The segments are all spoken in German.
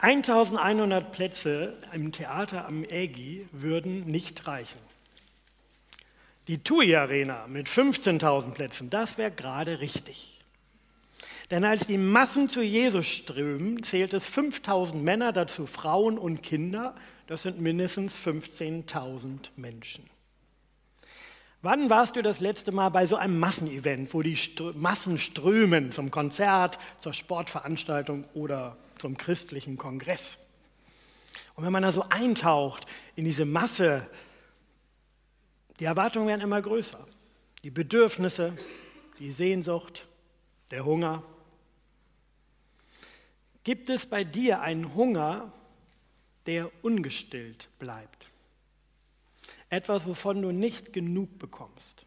1100 Plätze im Theater am Ägi würden nicht reichen. Die TUI Arena mit 15.000 Plätzen, das wäre gerade richtig. Denn als die Massen zu Jesus strömen, zählt es 5.000 Männer, dazu Frauen und Kinder. Das sind mindestens 15.000 Menschen. Wann warst du das letzte Mal bei so einem Massenevent, wo die Massen strömen zum Konzert, zur Sportveranstaltung oder zum christlichen Kongress? Und wenn man da so eintaucht in diese Masse, die Erwartungen werden immer größer. Die Bedürfnisse, die Sehnsucht, der Hunger. Gibt es bei dir einen Hunger, der ungestillt bleibt? Etwas, wovon du nicht genug bekommst.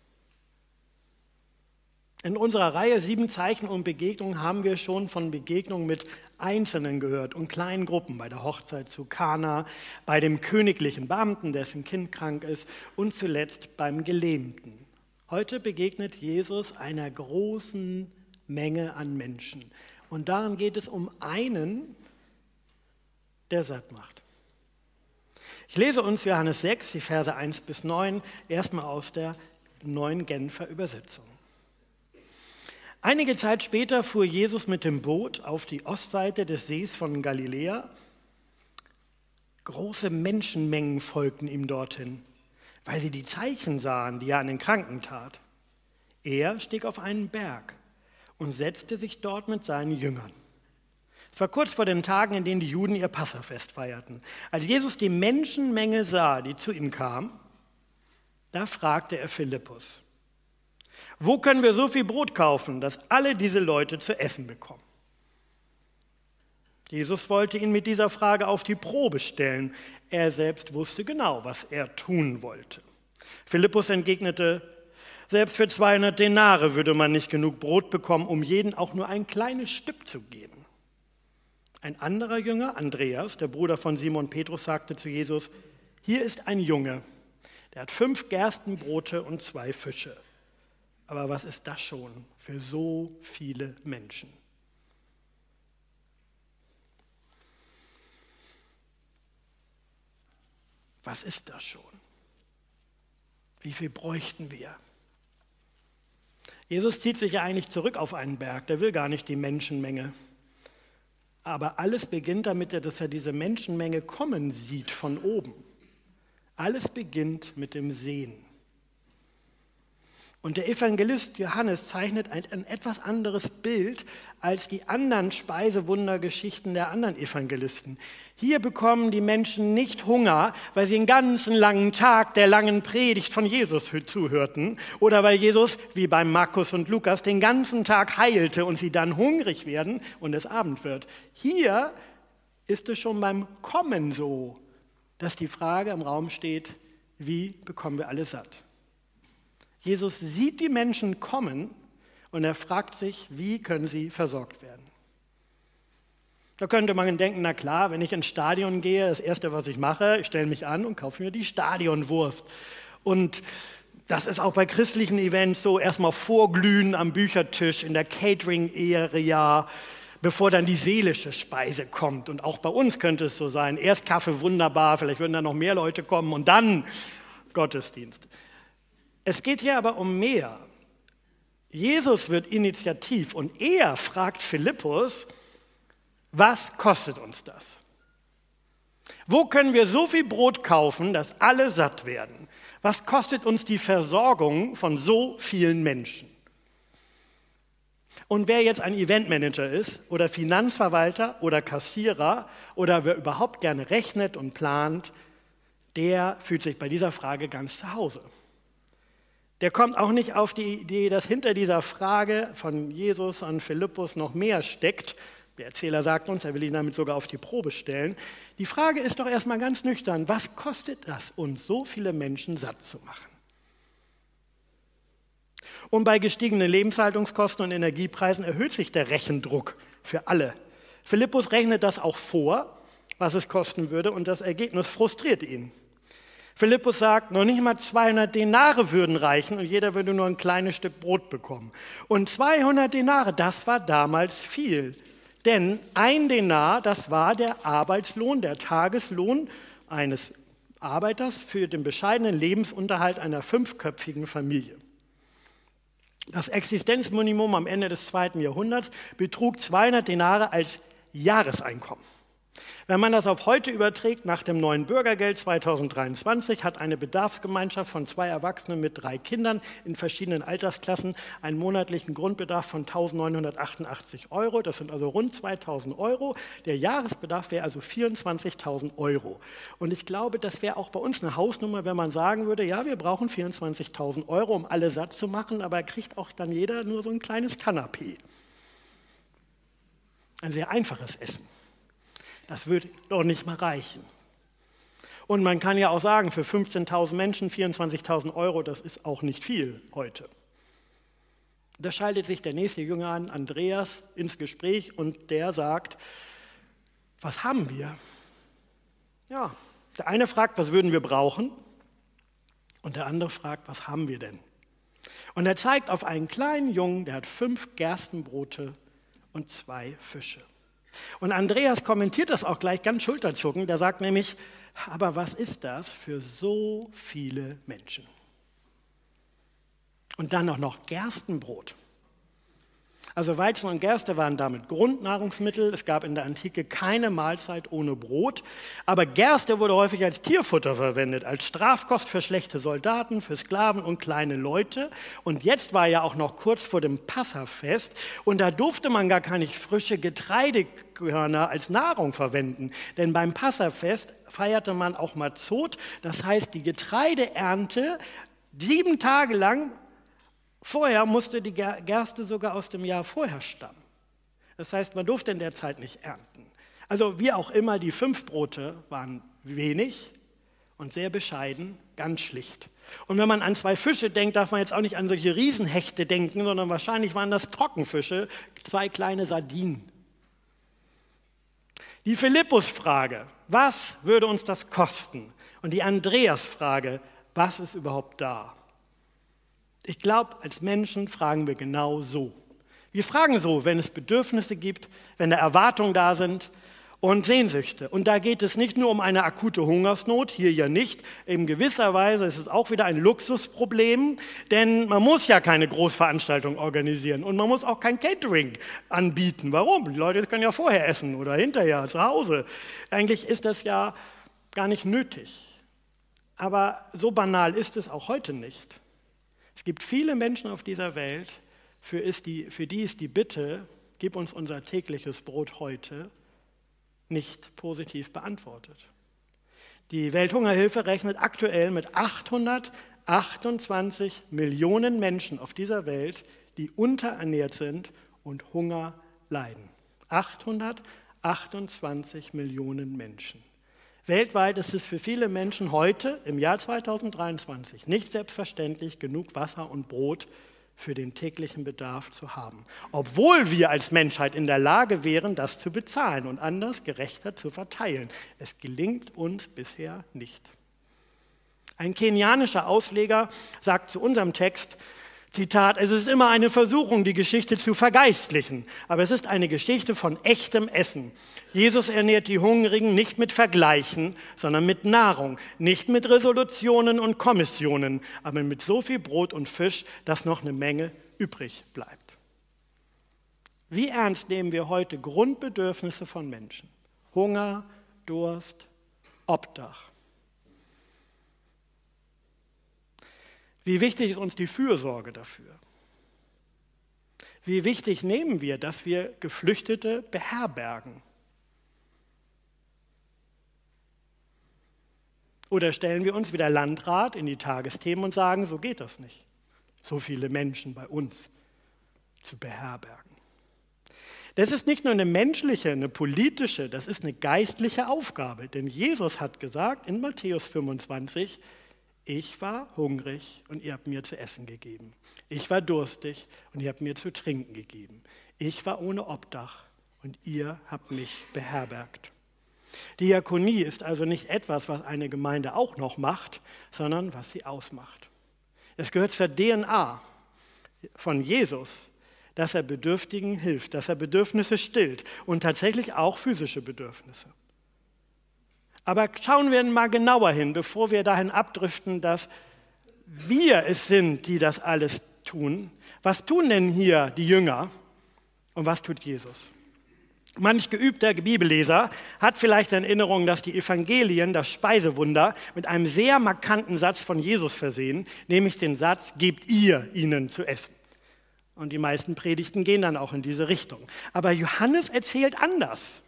In unserer Reihe Sieben Zeichen und Begegnungen haben wir schon von Begegnungen mit Einzelnen gehört und kleinen Gruppen, bei der Hochzeit zu Kana, bei dem königlichen Beamten, dessen Kind krank ist und zuletzt beim Gelähmten. Heute begegnet Jesus einer großen Menge an Menschen. Und darin geht es um einen, der satt macht. Ich lese uns Johannes 6, die Verse 1 bis 9, erstmal aus der neuen Genfer Übersetzung. Einige Zeit später fuhr Jesus mit dem Boot auf die Ostseite des Sees von Galiläa. Große Menschenmengen folgten ihm dorthin, weil sie die Zeichen sahen, die er an den Kranken tat. Er stieg auf einen Berg und setzte sich dort mit seinen Jüngern. Es war kurz vor den Tagen, in denen die Juden ihr Passafest feierten. Als Jesus die Menschenmenge sah, die zu ihm kam, da fragte er Philippus, wo können wir so viel Brot kaufen, dass alle diese Leute zu essen bekommen? Jesus wollte ihn mit dieser Frage auf die Probe stellen. Er selbst wusste genau, was er tun wollte. Philippus entgegnete, selbst für 200 Denare würde man nicht genug Brot bekommen, um jeden auch nur ein kleines Stück zu geben. Ein anderer Jünger, Andreas, der Bruder von Simon Petrus, sagte zu Jesus, hier ist ein Junge, der hat fünf Gerstenbrote und zwei Fische. Aber was ist das schon für so viele Menschen? Was ist das schon? Wie viel bräuchten wir? Jesus zieht sich ja eigentlich zurück auf einen Berg, der will gar nicht die Menschenmenge. Aber alles beginnt damit, dass er diese Menschenmenge kommen sieht von oben. Alles beginnt mit dem Sehen. Und der Evangelist Johannes zeichnet ein, ein, etwas anderes Bild als die anderen Speisewundergeschichten der anderen Evangelisten. Hier bekommen die Menschen nicht Hunger, weil sie den ganzen langen Tag der langen Predigt von Jesus zuhörten oder weil Jesus, wie beim Markus und Lukas, den ganzen Tag heilte und sie dann hungrig werden und es Abend wird. Hier ist es schon beim Kommen so, dass die Frage im Raum steht, wie bekommen wir alle satt? Jesus sieht die Menschen kommen und er fragt sich, wie können sie versorgt werden. Da könnte man denken, na klar, wenn ich ins Stadion gehe, das Erste, was ich mache, ich stelle mich an und kaufe mir die Stadionwurst. Und das ist auch bei christlichen Events so, erstmal vorglühen am Büchertisch in der Catering-Area, bevor dann die seelische Speise kommt. Und auch bei uns könnte es so sein, erst Kaffee wunderbar, vielleicht würden dann noch mehr Leute kommen und dann Gottesdienst. Es geht hier aber um mehr. Jesus wird initiativ und er fragt Philippus, was kostet uns das? Wo können wir so viel Brot kaufen, dass alle satt werden? Was kostet uns die Versorgung von so vielen Menschen? Und wer jetzt ein Eventmanager ist oder Finanzverwalter oder Kassierer oder wer überhaupt gerne rechnet und plant, der fühlt sich bei dieser Frage ganz zu Hause der kommt auch nicht auf die Idee, dass hinter dieser Frage von Jesus an Philippus noch mehr steckt. Der Erzähler sagt uns, er will ihn damit sogar auf die Probe stellen. Die Frage ist doch erstmal ganz nüchtern, was kostet das uns, so viele Menschen satt zu machen? Und bei gestiegenen Lebenshaltungskosten und Energiepreisen erhöht sich der Rechendruck für alle. Philippus rechnet das auch vor, was es kosten würde, und das Ergebnis frustriert ihn. Philippus sagt, noch nicht mal 200 Denare würden reichen und jeder würde nur ein kleines Stück Brot bekommen. Und 200 Denare, das war damals viel. Denn ein Denar, das war der Arbeitslohn, der Tageslohn eines Arbeiters für den bescheidenen Lebensunterhalt einer fünfköpfigen Familie. Das Existenzminimum am Ende des zweiten Jahrhunderts betrug 200 Denare als Jahreseinkommen. Wenn man das auf heute überträgt, nach dem neuen Bürgergeld 2023 hat eine Bedarfsgemeinschaft von zwei Erwachsenen mit drei Kindern in verschiedenen Altersklassen einen monatlichen Grundbedarf von 1988 Euro. Das sind also rund 2000 Euro. Der Jahresbedarf wäre also 24.000 Euro. Und ich glaube, das wäre auch bei uns eine Hausnummer, wenn man sagen würde, ja, wir brauchen 24.000 Euro, um alle satt zu machen, aber kriegt auch dann jeder nur so ein kleines Kanapee. Ein sehr einfaches Essen. Das würde doch nicht mal reichen. Und man kann ja auch sagen, für 15.000 Menschen 24.000 Euro, das ist auch nicht viel heute. Da schaltet sich der nächste Jünger an, Andreas, ins Gespräch und der sagt, was haben wir? Ja, der eine fragt, was würden wir brauchen? Und der andere fragt, was haben wir denn? Und er zeigt auf einen kleinen Jungen, der hat fünf Gerstenbrote und zwei Fische. Und Andreas kommentiert das auch gleich ganz schulterzuckend. Der sagt nämlich, aber was ist das für so viele Menschen? Und dann auch noch Gerstenbrot. Also Weizen und Gerste waren damit Grundnahrungsmittel. Es gab in der Antike keine Mahlzeit ohne Brot. Aber Gerste wurde häufig als Tierfutter verwendet, als Strafkost für schlechte Soldaten, für Sklaven und kleine Leute. Und jetzt war ja auch noch kurz vor dem Passafest. Und da durfte man gar keine frische Getreidekörner als Nahrung verwenden. Denn beim Passafest feierte man auch Mazot. Das heißt, die Getreideernte sieben Tage lang Vorher musste die Gerste sogar aus dem Jahr vorher stammen. Das heißt, man durfte in der Zeit nicht ernten. Also wie auch immer, die fünf Brote waren wenig und sehr bescheiden, ganz schlicht. Und wenn man an zwei Fische denkt, darf man jetzt auch nicht an solche Riesenhechte denken, sondern wahrscheinlich waren das Trockenfische, zwei kleine Sardinen. Die Philippus-Frage, was würde uns das kosten? Und die Andreas-Frage, was ist überhaupt da? Ich glaube, als Menschen fragen wir genau so. Wir fragen so, wenn es Bedürfnisse gibt, wenn da Erwartungen da sind und Sehnsüchte. Und da geht es nicht nur um eine akute Hungersnot, hier ja nicht. In gewisser Weise ist es auch wieder ein Luxusproblem, denn man muss ja keine Großveranstaltung organisieren und man muss auch kein Catering anbieten. Warum? Die Leute können ja vorher essen oder hinterher zu Hause. Eigentlich ist das ja gar nicht nötig. Aber so banal ist es auch heute nicht. Es gibt viele Menschen auf dieser Welt, für, ist die, für die ist die Bitte, gib uns unser tägliches Brot heute, nicht positiv beantwortet. Die Welthungerhilfe rechnet aktuell mit 828 Millionen Menschen auf dieser Welt, die unterernährt sind und Hunger leiden. 828 Millionen Menschen. Weltweit ist es für viele Menschen heute, im Jahr 2023, nicht selbstverständlich, genug Wasser und Brot für den täglichen Bedarf zu haben. Obwohl wir als Menschheit in der Lage wären, das zu bezahlen und anders gerechter zu verteilen. Es gelingt uns bisher nicht. Ein kenianischer Ausleger sagt zu unserem Text, Zitat, es ist immer eine Versuchung, die Geschichte zu vergeistlichen, aber es ist eine Geschichte von echtem Essen. Jesus ernährt die Hungrigen nicht mit Vergleichen, sondern mit Nahrung, nicht mit Resolutionen und Kommissionen, aber mit so viel Brot und Fisch, dass noch eine Menge übrig bleibt. Wie ernst nehmen wir heute Grundbedürfnisse von Menschen? Hunger, Durst, Obdach. Wie wichtig ist uns die Fürsorge dafür? Wie wichtig nehmen wir, dass wir Geflüchtete beherbergen? Oder stellen wir uns wie der Landrat in die Tagesthemen und sagen, so geht das nicht, so viele Menschen bei uns zu beherbergen. Das ist nicht nur eine menschliche, eine politische, das ist eine geistliche Aufgabe. Denn Jesus hat gesagt in Matthäus 25, ich war hungrig und ihr habt mir zu essen gegeben. Ich war durstig und ihr habt mir zu trinken gegeben. Ich war ohne Obdach und ihr habt mich beherbergt. Diakonie ist also nicht etwas, was eine Gemeinde auch noch macht, sondern was sie ausmacht. Es gehört zur DNA von Jesus, dass er Bedürftigen hilft, dass er Bedürfnisse stillt und tatsächlich auch physische Bedürfnisse. Aber schauen wir mal genauer hin, bevor wir dahin abdriften, dass wir es sind, die das alles tun. Was tun denn hier die Jünger und was tut Jesus? Manch geübter Bibelleser hat vielleicht in Erinnerung, dass die Evangelien das Speisewunder mit einem sehr markanten Satz von Jesus versehen, nämlich den Satz, gebt ihr ihnen zu essen. Und die meisten Predigten gehen dann auch in diese Richtung. Aber Johannes erzählt anders.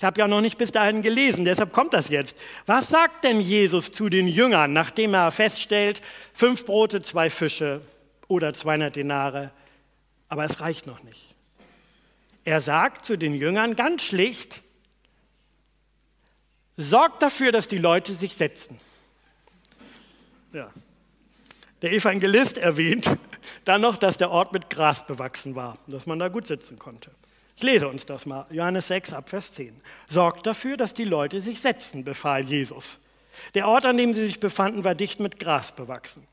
Ich habe ja noch nicht bis dahin gelesen, deshalb kommt das jetzt. Was sagt denn Jesus zu den Jüngern, nachdem er feststellt, fünf Brote, zwei Fische oder 200 Denare, aber es reicht noch nicht. Er sagt zu den Jüngern ganz schlicht, sorgt dafür, dass die Leute sich setzen. Ja. Der Evangelist erwähnt dann noch, dass der Ort mit Gras bewachsen war, dass man da gut sitzen konnte. Ich lese uns das mal. Johannes 6 ab Vers 10. Sorgt dafür, dass die Leute sich setzen, befahl Jesus. Der Ort, an dem sie sich befanden, war dicht mit Gras bewachsen.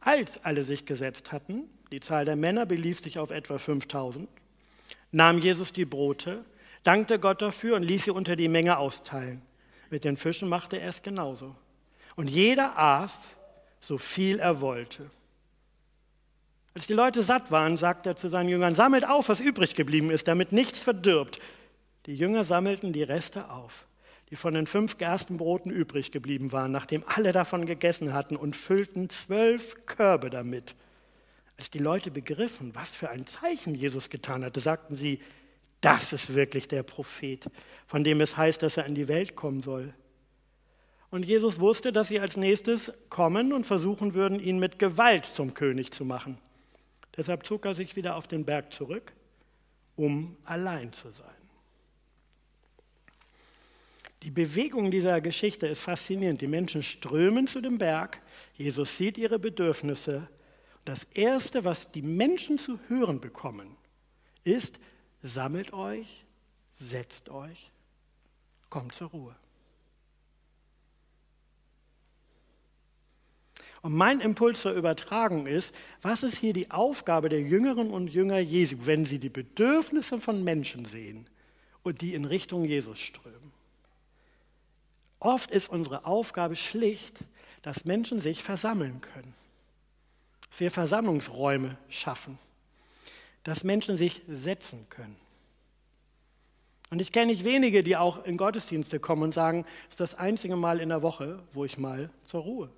Als alle sich gesetzt hatten, die Zahl der Männer belief sich auf etwa 5000, nahm Jesus die Brote, dankte Gott dafür und ließ sie unter die Menge austeilen. Mit den Fischen machte er es genauso. Und jeder aß, so viel er wollte. Als die Leute satt waren, sagte er zu seinen Jüngern, sammelt auf, was übrig geblieben ist, damit nichts verdirbt. Die Jünger sammelten die Reste auf, die von den fünf Gerstenbroten übrig geblieben waren, nachdem alle davon gegessen hatten, und füllten zwölf Körbe damit. Als die Leute begriffen, was für ein Zeichen Jesus getan hatte, sagten sie, das ist wirklich der Prophet, von dem es heißt, dass er in die Welt kommen soll. Und Jesus wusste, dass sie als nächstes kommen und versuchen würden, ihn mit Gewalt zum König zu machen. Deshalb zog er sich wieder auf den Berg zurück, um allein zu sein. Die Bewegung dieser Geschichte ist faszinierend. Die Menschen strömen zu dem Berg, Jesus sieht ihre Bedürfnisse. Das Erste, was die Menschen zu hören bekommen, ist, sammelt euch, setzt euch, kommt zur Ruhe. Und mein Impuls zur Übertragung ist, was ist hier die Aufgabe der Jüngeren und Jünger Jesu, wenn sie die Bedürfnisse von Menschen sehen und die in Richtung Jesus strömen? Oft ist unsere Aufgabe schlicht, dass Menschen sich versammeln können. Dass wir Versammlungsräume schaffen. Dass Menschen sich setzen können. Und ich kenne nicht wenige, die auch in Gottesdienste kommen und sagen, es ist das einzige Mal in der Woche, wo ich mal zur Ruhe.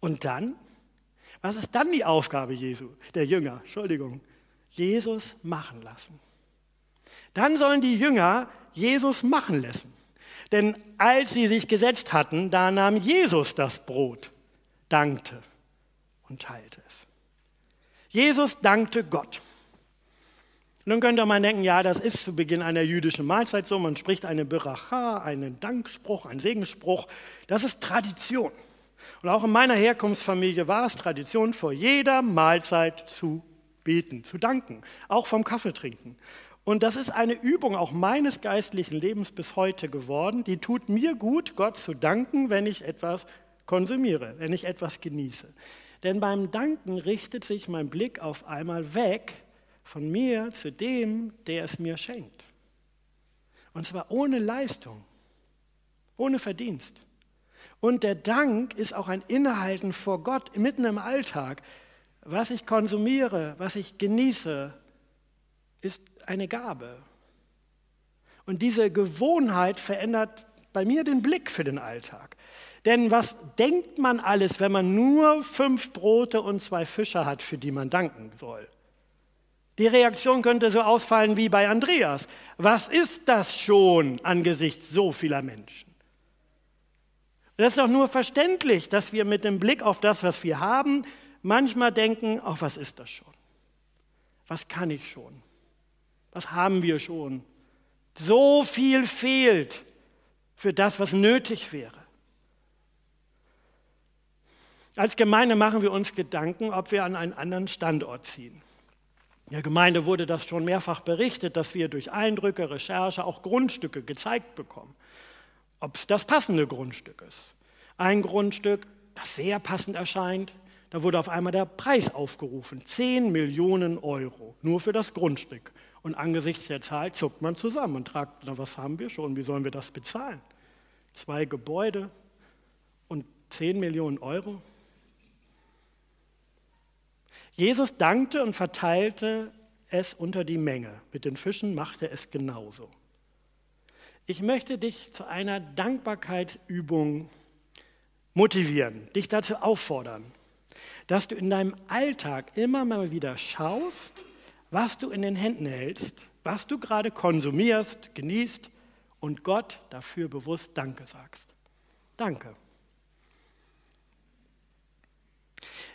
Und dann? Was ist dann die Aufgabe Jesu, der Jünger? Entschuldigung. Jesus machen lassen. Dann sollen die Jünger Jesus machen lassen. Denn als sie sich gesetzt hatten, da nahm Jesus das Brot, dankte und teilte es. Jesus dankte Gott. Nun könnte man denken, ja, das ist zu Beginn einer jüdischen Mahlzeit so. Man spricht eine Beracha, einen Dankspruch, einen Segensspruch. Das ist Tradition. Und auch in meiner Herkunftsfamilie war es Tradition, vor jeder Mahlzeit zu beten, zu danken, auch vom Kaffee trinken. Und das ist eine Übung auch meines geistlichen Lebens bis heute geworden. Die tut mir gut, Gott zu danken, wenn ich etwas konsumiere, wenn ich etwas genieße. Denn beim Danken richtet sich mein Blick auf einmal weg von mir zu dem, der es mir schenkt. Und zwar ohne Leistung, ohne Verdienst. Und der Dank ist auch ein Innehalten vor Gott mitten im Alltag. Was ich konsumiere, was ich genieße, ist eine Gabe. Und diese Gewohnheit verändert bei mir den Blick für den Alltag. Denn was denkt man alles, wenn man nur fünf Brote und zwei Fische hat, für die man danken soll? Die Reaktion könnte so ausfallen wie bei Andreas. Was ist das schon angesichts so vieler Menschen? Und das ist doch nur verständlich, dass wir mit dem Blick auf das, was wir haben, manchmal denken, ach, was ist das schon? Was kann ich schon? Was haben wir schon? So viel fehlt für das, was nötig wäre. Als Gemeinde machen wir uns Gedanken, ob wir an einen anderen Standort ziehen. In der Gemeinde wurde das schon mehrfach berichtet, dass wir durch Eindrücke, Recherche auch Grundstücke gezeigt bekommen ob es das passende Grundstück ist. Ein Grundstück, das sehr passend erscheint, Da wurde auf einmal der Preis aufgerufen, 10 Millionen Euro, nur für das Grundstück. Und angesichts der Zahl zuckt man zusammen und fragt, na, was haben wir schon, wie sollen wir das bezahlen? Zwei Gebäude und 10 Millionen Euro? Jesus dankte und verteilte es unter die Menge. Mit den Fischen machte es genauso. Ich möchte dich zu einer Dankbarkeitsübung motivieren, dich dazu auffordern, dass du in deinem Alltag immer mal wieder schaust, was du in den Händen hältst, was du gerade konsumierst, genießt und Gott dafür bewusst Danke sagst. Danke.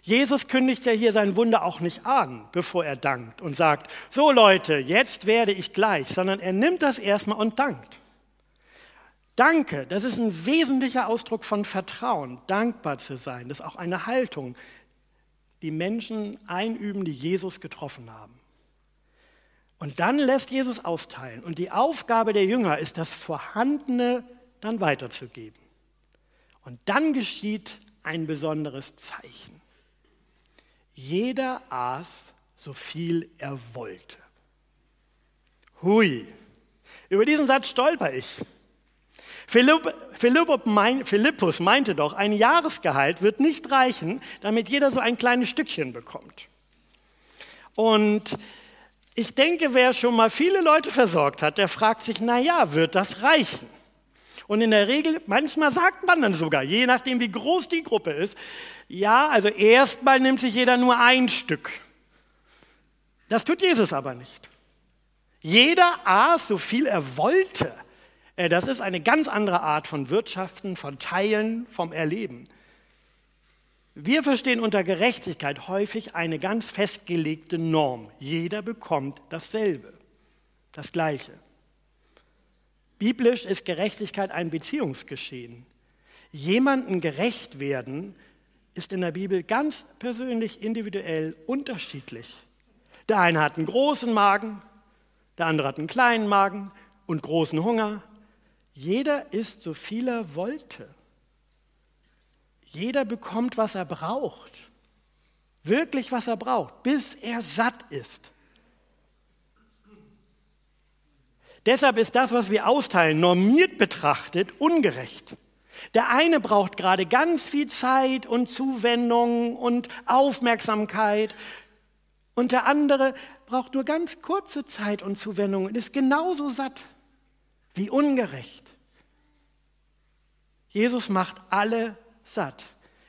Jesus kündigt ja hier sein Wunder auch nicht an, bevor er dankt und sagt, so Leute, jetzt werde ich gleich, sondern er nimmt das erstmal und dankt. Danke, das ist ein wesentlicher Ausdruck von Vertrauen, dankbar zu sein. Das ist auch eine Haltung, die Menschen einüben, die Jesus getroffen haben. Und dann lässt Jesus austeilen. Und die Aufgabe der Jünger ist, das Vorhandene dann weiterzugeben. Und dann geschieht ein besonderes Zeichen. Jeder aß so viel er wollte. Hui, über diesen Satz stolper ich. Philippus meinte doch, ein Jahresgehalt wird nicht reichen, damit jeder so ein kleines Stückchen bekommt. Und ich denke, wer schon mal viele Leute versorgt hat, der fragt sich, na ja, wird das reichen? Und in der Regel, manchmal sagt man dann sogar, je nachdem wie groß die Gruppe ist, ja, also erstmal nimmt sich jeder nur ein Stück. Das tut Jesus aber nicht. Jeder aß so viel er wollte. Äh, das ist eine ganz andere Art von Wirtschaften, von Teilen, vom Erleben. Wir verstehen unter Gerechtigkeit häufig eine ganz festgelegte Norm. Jeder bekommt dasselbe, das Gleiche. Biblisch ist Gerechtigkeit ein Beziehungsgeschehen. Jemanden gerecht werden ist in der Bibel ganz persönlich, individuell unterschiedlich. Der eine hat einen großen Magen, der andere hat einen kleinen Magen und großen Hunger. Jeder isst so viel er wollte. Jeder bekommt, was er braucht. Wirklich, was er braucht, bis er satt ist. Deshalb ist das, was wir austeilen, normiert betrachtet ungerecht. Der eine braucht gerade ganz viel Zeit und Zuwendung und Aufmerksamkeit und der andere braucht nur ganz kurze Zeit und Zuwendung und ist genauso satt. Wie ungerecht. Jesus macht alle satt.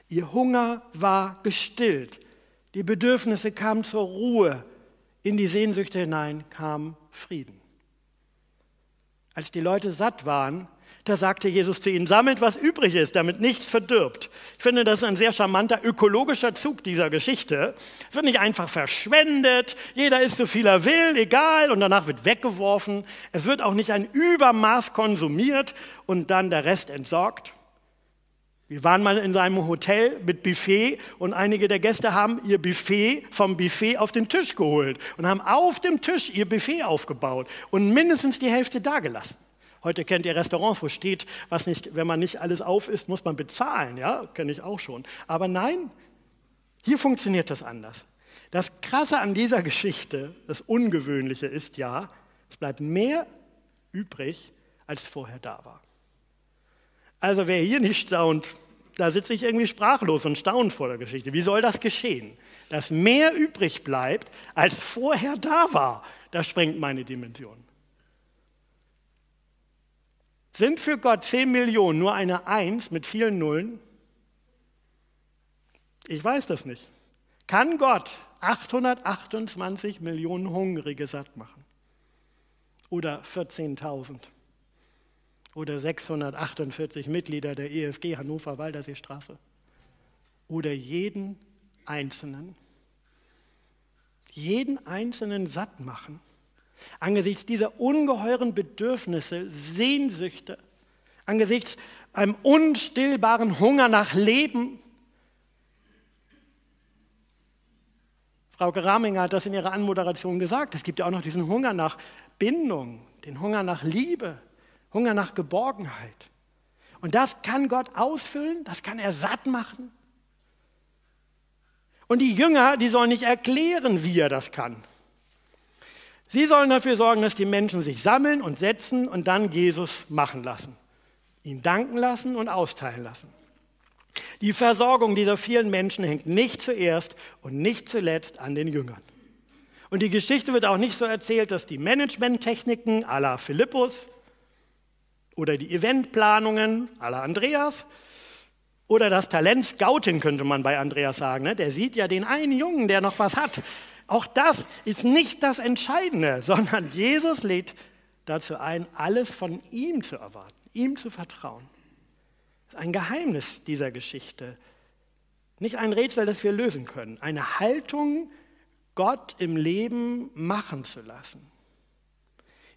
Ihr Hunger war gestillt. Die Bedürfnisse kamen zur Ruhe. In die Sehnsüchte hinein kam Frieden. Als die Leute satt waren, da sagte Jesus zu ihnen, sammelt, was übrig ist, damit nichts verdirbt. Ich finde, das ist ein sehr charmanter ökologischer Zug dieser Geschichte. Es wird nicht einfach verschwendet, jeder isst so viel er will, egal, und danach wird weggeworfen. Es wird auch nicht ein Übermaß konsumiert und dann der Rest entsorgt. Wir waren mal in seinem Hotel mit Buffet und einige der Gäste haben ihr Buffet vom Buffet auf den Tisch geholt und haben auf dem Tisch ihr Buffet aufgebaut und mindestens die Hälfte dagelassen. Heute kennt ihr Restaurants, wo steht, was nicht, wenn man nicht alles auf isst, muss man bezahlen. Ja, kenne ich auch schon. Aber nein, hier funktioniert das anders. Das Krasse an dieser Geschichte, das Ungewöhnliche ist ja, es bleibt mehr übrig, als vorher da war. Also wer hier nicht staunt, da sitze ich irgendwie sprachlos und staune vor der Geschichte. Wie soll das geschehen? Dass mehr übrig bleibt, als vorher da war, das sprengt meine Dimension. Sind für Gott 10 Millionen nur eine Eins mit vielen Nullen? Ich weiß das nicht. Kann Gott 828 Millionen Hungrige satt machen? Oder 14.000? Oder 648 Mitglieder der EFG Hannover Walderseestraße oder jeden Einzelnen, jeden Einzelnen satt machen, angesichts dieser ungeheuren Bedürfnisse, Sehnsüchte, angesichts einem unstillbaren Hunger nach Leben. Frau Geraminger hat das in ihrer Anmoderation gesagt. Es gibt ja auch noch diesen Hunger nach Bindung, den Hunger nach Liebe, Hunger nach Geborgenheit. Und das kann Gott ausfüllen, das kann er satt machen. Und die Jünger, die sollen nicht erklären, wie er das kann. Sie sollen dafür sorgen, dass die Menschen sich sammeln und setzen und dann Jesus machen lassen. Ihn danken lassen und austeilen lassen. Die Versorgung dieser vielen Menschen hängt nicht zuerst und nicht zuletzt an den Jüngern. Und die Geschichte wird auch nicht so erzählt, dass die Managementtechniken à la Philippus oder die Eventplanungen à la Andreas oder das Talent Scouting könnte man bei Andreas sagen. Ne? Der sieht ja den einen Jungen, der noch was hat. Auch das ist nicht das Entscheidende, sondern Jesus lädt dazu ein, alles von ihm zu erwarten, ihm zu vertrauen. Das ist ein Geheimnis dieser Geschichte. Nicht ein Rätsel, das wir lösen können. Eine Haltung, Gott im Leben machen zu lassen.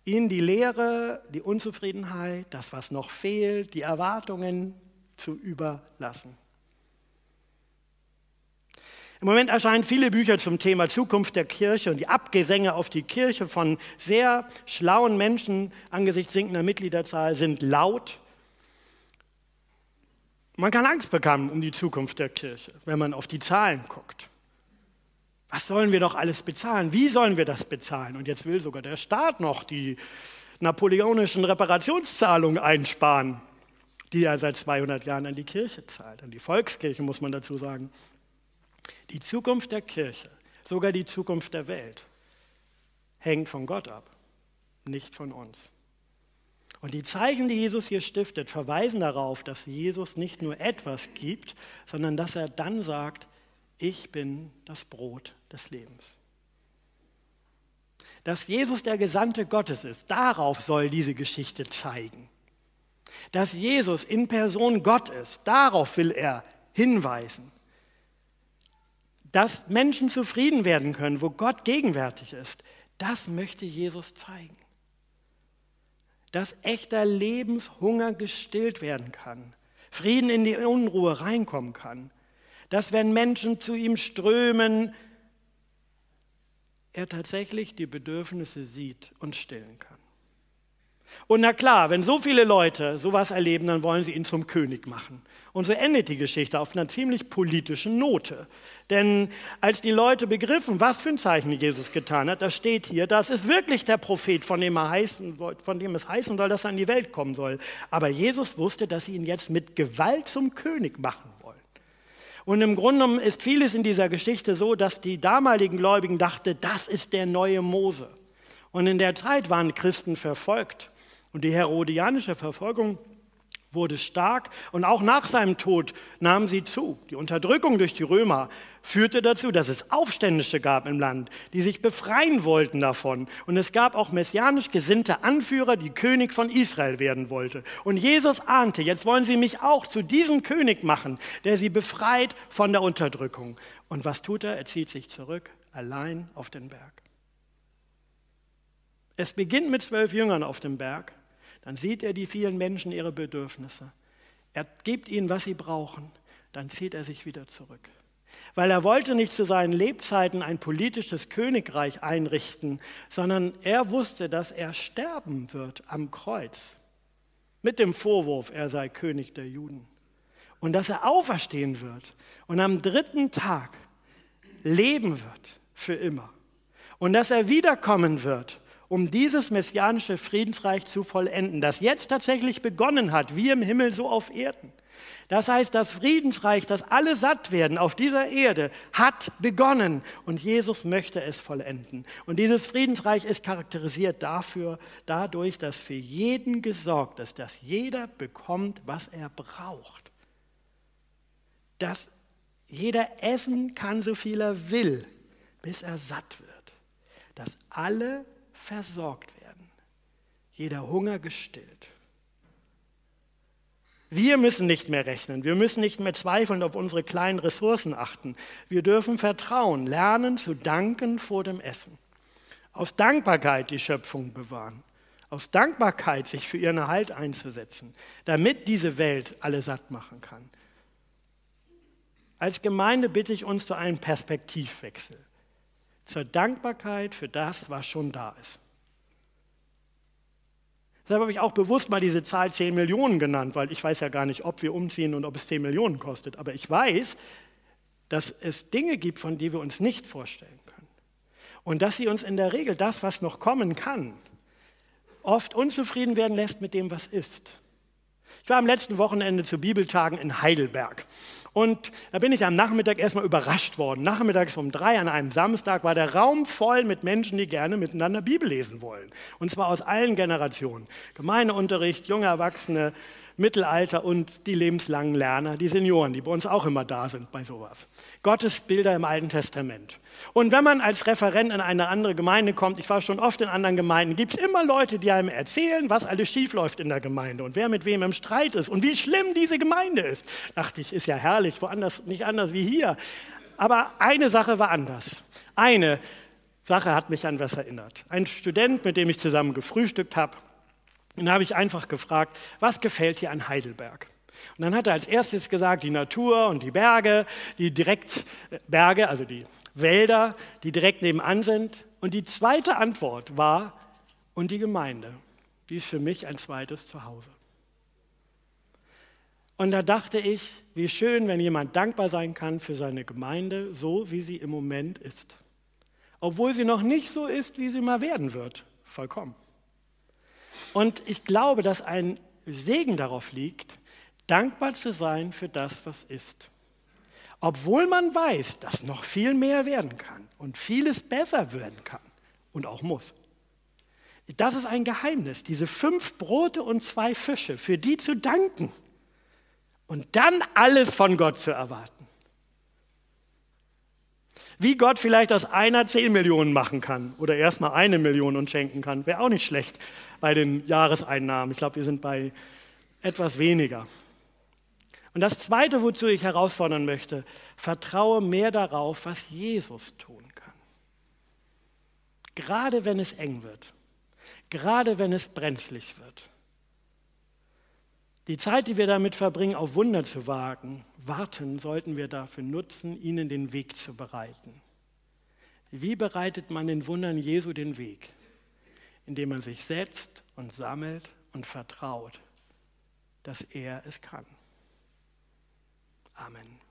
Ihn die Leere, die Unzufriedenheit, das, was noch fehlt, die Erwartungen zu überlassen. Im Moment erscheinen viele Bücher zum Thema Zukunft der Kirche und die Abgesänge auf die Kirche von sehr schlauen Menschen angesichts sinkender Mitgliederzahl sind laut. Man kann Angst bekommen um die Zukunft der Kirche, wenn man auf die Zahlen guckt. Was sollen wir doch alles bezahlen? Wie sollen wir das bezahlen? Und jetzt will sogar der Staat noch die napoleonischen Reparationszahlungen einsparen, die er seit 200 Jahren an die Kirche zahlt, an die Volkskirche muss man dazu sagen. Die Zukunft der Kirche, sogar die Zukunft der Welt, hängt von Gott ab, nicht von uns. Und die Zeichen, die Jesus hier stiftet, verweisen darauf, dass Jesus nicht nur etwas gibt, sondern dass er dann sagt, ich bin das Brot des Lebens. Dass Jesus der Gesandte Gottes ist, darauf soll diese Geschichte zeigen. Dass Jesus in Person Gott ist, darauf will er hinweisen dass Menschen zufrieden werden können, wo Gott gegenwärtig ist, das möchte Jesus zeigen. Dass echter Lebenshunger gestillt werden kann, Frieden in die Unruhe reinkommen kann, dass wenn Menschen zu ihm strömen, er tatsächlich die Bedürfnisse sieht und stillen kann. Und na klar, wenn so viele Leute sowas erleben, dann wollen sie ihn zum König machen. Und so endet die Geschichte auf einer ziemlich politischen Note. Denn als die Leute begriffen, was für ein Zeichen Jesus getan hat, da steht hier, das ist wirklich der Prophet, von dem, heißen, von dem es heißen soll, dass er in die Welt kommen soll. Aber Jesus wusste, dass sie ihn jetzt mit Gewalt zum König machen. Und im Grunde genommen ist vieles in dieser Geschichte so, dass die damaligen Gläubigen dachten, das ist der neue Mose. Und in der Zeit waren Christen verfolgt. Und die herodianische Verfolgung wurde stark und auch nach seinem Tod nahm sie zu. Die Unterdrückung durch die Römer führte dazu, dass es Aufständische gab im Land, die sich befreien wollten davon. Und es gab auch messianisch gesinnte Anführer, die König von Israel werden wollte. Und Jesus ahnte, jetzt wollen sie mich auch zu diesem König machen, der sie befreit von der Unterdrückung. Und was tut er? Er zieht sich zurück, allein auf den Berg. Es beginnt mit zwölf Jüngern auf dem Berg. Dann sieht er die vielen Menschen ihre Bedürfnisse. Er gibt ihnen, was sie brauchen. Dann zieht er sich wieder zurück. Weil er wollte nicht zu seinen Lebzeiten ein politisches Königreich einrichten, sondern er wusste, dass er sterben wird am Kreuz. Mit dem Vorwurf, er sei König der Juden. Und dass er auferstehen wird und am dritten Tag leben wird für immer. Und dass er wiederkommen wird um dieses messianische Friedensreich zu vollenden, das jetzt tatsächlich begonnen hat, wie im Himmel so auf Erden. Das heißt, das Friedensreich, das alle satt werden auf dieser Erde, hat begonnen und Jesus möchte es vollenden. Und dieses Friedensreich ist charakterisiert dafür, dadurch, dass für jeden gesorgt ist, dass jeder bekommt, was er braucht. Dass jeder essen kann, so viel er will, bis er satt wird. Dass alle versorgt werden, jeder Hunger gestillt. Wir müssen nicht mehr rechnen, wir müssen nicht mehr zweifeln, auf unsere kleinen Ressourcen achten. Wir dürfen vertrauen, lernen zu danken vor dem Essen. Aus Dankbarkeit die Schöpfung bewahren. Aus Dankbarkeit sich für ihren Erhalt einzusetzen, damit diese Welt alle satt machen kann. Als Gemeinde bitte ich uns zu einem Perspektivwechsel zur Dankbarkeit für das, was schon da ist. Deshalb habe ich auch bewusst mal diese Zahl 10 Millionen genannt, weil ich weiß ja gar nicht, ob wir umziehen und ob es 10 Millionen kostet. Aber ich weiß, dass es Dinge gibt, von denen wir uns nicht vorstellen können. Und dass sie uns in der Regel das, was noch kommen kann, oft unzufrieden werden lässt mit dem, was ist. Ich war am letzten Wochenende zu Bibeltagen in Heidelberg. Und da bin ich am Nachmittag erstmal überrascht worden. Nachmittags um drei an einem Samstag war der Raum voll mit Menschen, die gerne miteinander Bibel lesen wollen. Und zwar aus allen Generationen. Gemeindeunterricht, junge Erwachsene, Mittelalter und die lebenslangen Lerner, die Senioren, die bei uns auch immer da sind bei sowas. Gottes Bilder im Alten Testament. Und wenn man als Referent in eine andere Gemeinde kommt, ich war schon oft in anderen Gemeinden, gibt es immer Leute, die einem erzählen, was alles schiefläuft in der Gemeinde und wer mit wem im Streit ist und wie schlimm diese Gemeinde ist. Dachte ich, ist ja herrlich, woanders nicht anders wie hier. Aber eine Sache war anders. Eine Sache hat mich an was erinnert. Ein Student, mit dem ich zusammen gefrühstückt habe, dann habe ich einfach gefragt, was gefällt dir an Heidelberg? Und dann hat er als erstes gesagt, die Natur und die Berge, die direkt Berge, also die Wälder, die direkt nebenan sind. Und die zweite Antwort war, und die Gemeinde, die ist für mich ein zweites Zuhause. Und da dachte ich, wie schön, wenn jemand dankbar sein kann für seine Gemeinde, so wie sie im Moment ist. Obwohl sie noch nicht so ist, wie sie mal werden wird. Vollkommen. Und ich glaube, dass ein Segen darauf liegt, dankbar zu sein für das, was ist. Obwohl man weiß, dass noch viel mehr werden kann und vieles besser werden kann und auch muss. Das ist ein Geheimnis, diese fünf Brote und zwei Fische, für die zu danken und dann alles von Gott zu erwarten. Wie Gott vielleicht aus einer zehn Millionen machen kann oder erstmal eine Million und schenken kann, wäre auch nicht schlecht bei den Jahreseinnahmen. Ich glaube, wir sind bei etwas weniger. Und das Zweite, wozu ich herausfordern möchte, vertraue mehr darauf, was Jesus tun kann. Gerade wenn es eng wird, gerade wenn es brenzlig wird. Die Zeit, die wir damit verbringen, auf Wunder zu wagen, warten, sollten wir dafür nutzen, ihnen den Weg zu bereiten. Wie bereitet man den Wundern Jesu den Weg? Indem man sich setzt und sammelt und vertraut, dass er es kann. Amen.